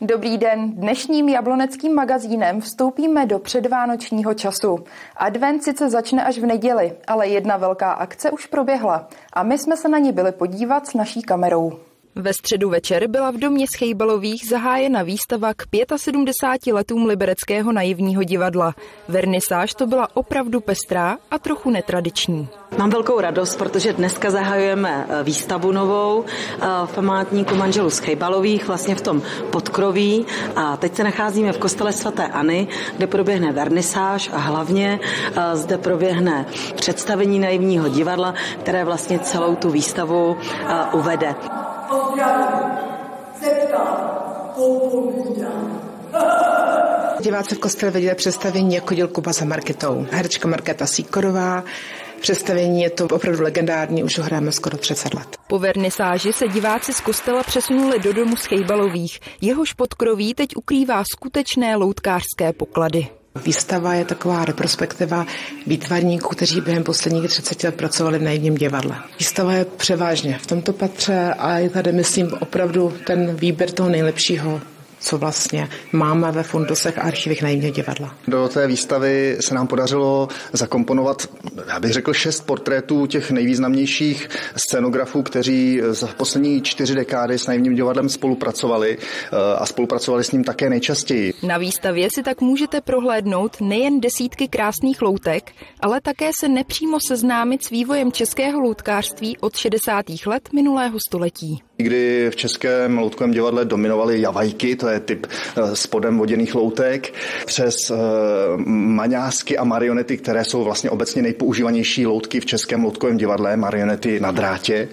Dobrý den. Dnešním jabloneckým magazínem vstoupíme do předvánočního času. Advent sice začne až v neděli, ale jedna velká akce už proběhla a my jsme se na ní byli podívat s naší kamerou. Ve středu večer byla v domě Schejbalových zahájena výstava k 75 letům libereckého naivního divadla. Vernisáž to byla opravdu pestrá a trochu netradiční. Mám velkou radost, protože dneska zahajujeme eh, výstavu novou eh, v památníku manželů Schejbalových, vlastně v tom podkroví. A teď se nacházíme v kostele svatéAny, kde proběhne vernisáž a hlavně eh, zde proběhne představení naivního divadla, které vlastně celou tu výstavu uvede pozdravím, zeptat, popovídám. Diváci v kostele viděli představení jako děl Kuba za Marketou. Herečka Markéta Sýkorová, Představení je to opravdu legendární, už ho hrajeme skoro 30 let. Po vernisáži se diváci z kostela přesunuli do domu Schejbalových. Jehož podkroví teď ukrývá skutečné loutkářské poklady. Výstava je taková retrospektiva výtvarníků, kteří během posledních 30 let pracovali v naivním divadle. Výstava je převážně v tomto patře a je tady, myslím, opravdu ten výběr toho nejlepšího co vlastně máme ve fundusech a archivech Naivního divadla. Do té výstavy se nám podařilo zakomponovat, já bych řekl, šest portrétů těch nejvýznamnějších scenografů, kteří za poslední čtyři dekády s Naivním divadlem spolupracovali eh, a spolupracovali s ním také nejčastěji. Na výstavě si tak můžete prohlédnout nejen desítky krásných loutek, ale také se nepřímo seznámit s vývojem českého loutkářství od 60. let minulého století. Kdy v českém loutkovém divadle dominovaly javajky, to je typ eh, spodem voděných loutek, přes eh, maňásky a marionety, které jsou vlastně obecně nejpoužívanější loutky v českém loutkovém divadle, marionety na drátě,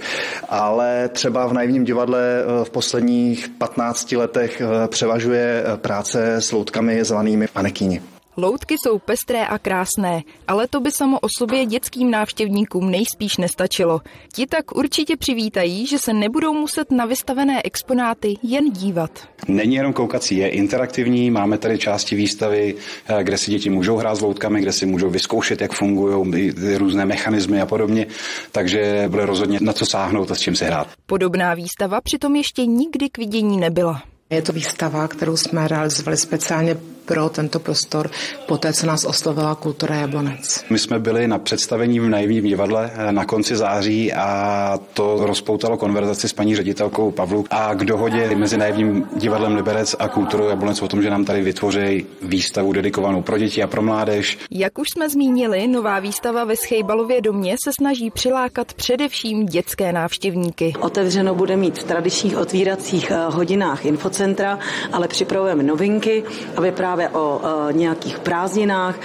ale třeba v naivním divadle eh, v posledních 15 letech převažuje práce s loutkami zvanými manekýni. Loutky jsou pestré a krásné, ale to by samo o sobě dětským návštěvníkům nejspíš nestačilo. Ti tak určitě přivítají, že se nebudou muset na vystavené exponáty jen dívat. Není jenom koukací, je interaktivní. Máme tady části výstavy, eh, kde si děti můžou hrát s loutkami, kde si můžou vyzkoušet, jak fungují různé mechanismy a podobně. Takže bude rozhodně na co sáhnout a s čím se hrát. Podobná výstava přitom ještě nikdy k vidění nebyla. Je to výstava, kterou jsme realizovali speciálně pro tento prostor, poté co nás oslovila kultura Jablonec. My jsme byli na představení v naivním divadle eh, na konci září a to rozpoutalo konverzaci s paní ředitelkou Pavlu a k dohodě mezi naivním divadlem Liberec a kulturou Jablonec o tom, že nám tady vytvoří výstavu dedikovanou pro děti a pro mládež. Jak už jsme zmínili, nová výstava ve Schejbalově domě se snaží přilákat především dětské návštěvníky. Otevřeno bude mít v tradičních otvíracích eh, hodinách infocentra, ale připravujeme novinky, aby právě právě o e, nějakých prázdninách,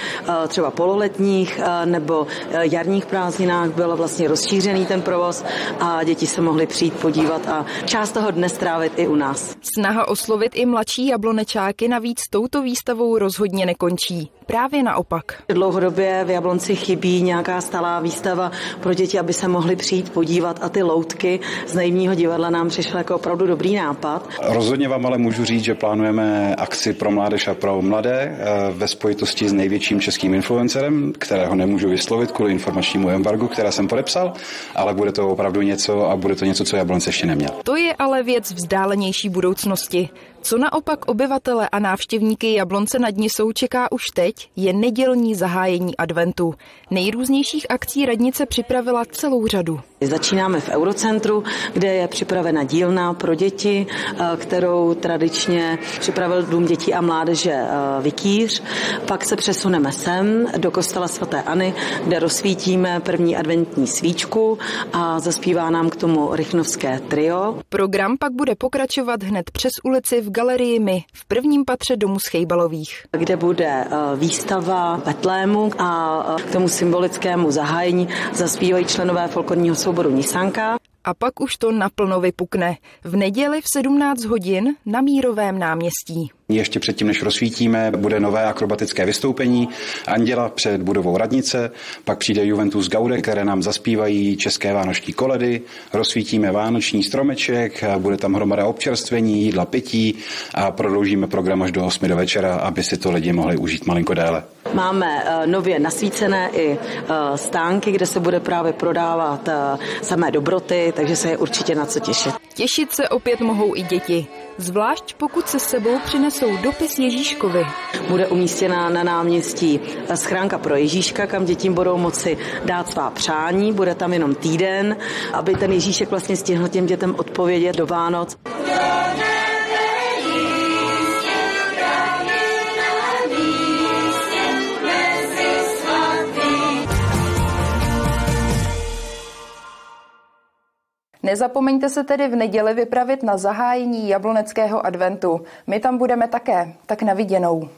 e, třeba pololetních e, nebo jarních prázdninách byl vlastně rozšířený ten provoz a děti se mohly přijít podívat a část toho dne strávit i u nás. Snaha oslovit i mladší jablonečáky navíc touto výstavou rozhodně nekončí. Právě naopak. Dlouhodobě v Jablonci chybí nějaká stálá výstava pro děti, aby se mohli přijít podívat a ty loutky z naivního divadla nám přišly jako opravdu dobrý nápad. Rozhodně vám ale můžu říct, že plánujeme akci pro mládež a pro mladé eh, ve spojitosti s největším českým influencerem, kterého nemůžu vyslovit kvůli informačnímu embargu, které jsem podepsal, ale bude to opravdu něco a bude to něco, co Jablonec ještě neměl. To je ale věc vzdálenější budoucnosti. Co naopak obyvatele a návštěvníky Jablonce nad Nisou čeká už teď, je nedělní zahájení adventu. Nejrůznějších akcí radnice připravila celou řadu. Začínáme v Eurocentru, kde je připravena dílna pro děti, eh, kterou tradičně připravil Dům dětí a mládeže eh, Vikíř. Pak se přesuneme sem do kostela svatéAny, kde rozsvítíme první adventní svíčku a zaspívá nám k tomu rychnovské trio. Program pak bude pokračovat hned přes ulici v galerii My v prvním patře domu Schejbalových. Kde bude eh, výstava Betlému a k tomu symbolickému zahájení zaspívají členové folklorního souboru Nisanka. A pak už to naplno vypukne. V neděli v 17 hodin na Mírovém náměstí. Ještě předtím, než rozsvítíme, bude nové akrobatické vystoupení Anděla před budovou radnice, pak přijde Juventus Gaude, které nám zaspívají české vánoční koledy, rozsvítíme vánoční stromeček, bude tam hromada občerstvení, jídla, pití a prodloužíme program až do 8 do večera, aby si to lidi mohli užít malinko déle. Máme eh, nově nasvícené i eh, stánky, kde se bude právě prodávat eh, samé dobroty, takže se je určitě na co těšit. Těšit se opět mohou i děti. Zvlášť pokud se sebou přinesou dopis Ježíškovi. Bude umístěna na náměstí schránka pro Ježíška, kam dětím budou moci dát svá přání, bude tam jenom týden, aby ten Ježíšek vlastně stihl těm dětem odpovědět do Vánoc. Nezapomeňte se tedy v neděli vypravit na zahájení jabloneckého adventu. My tam budeme také, tak na viděnou.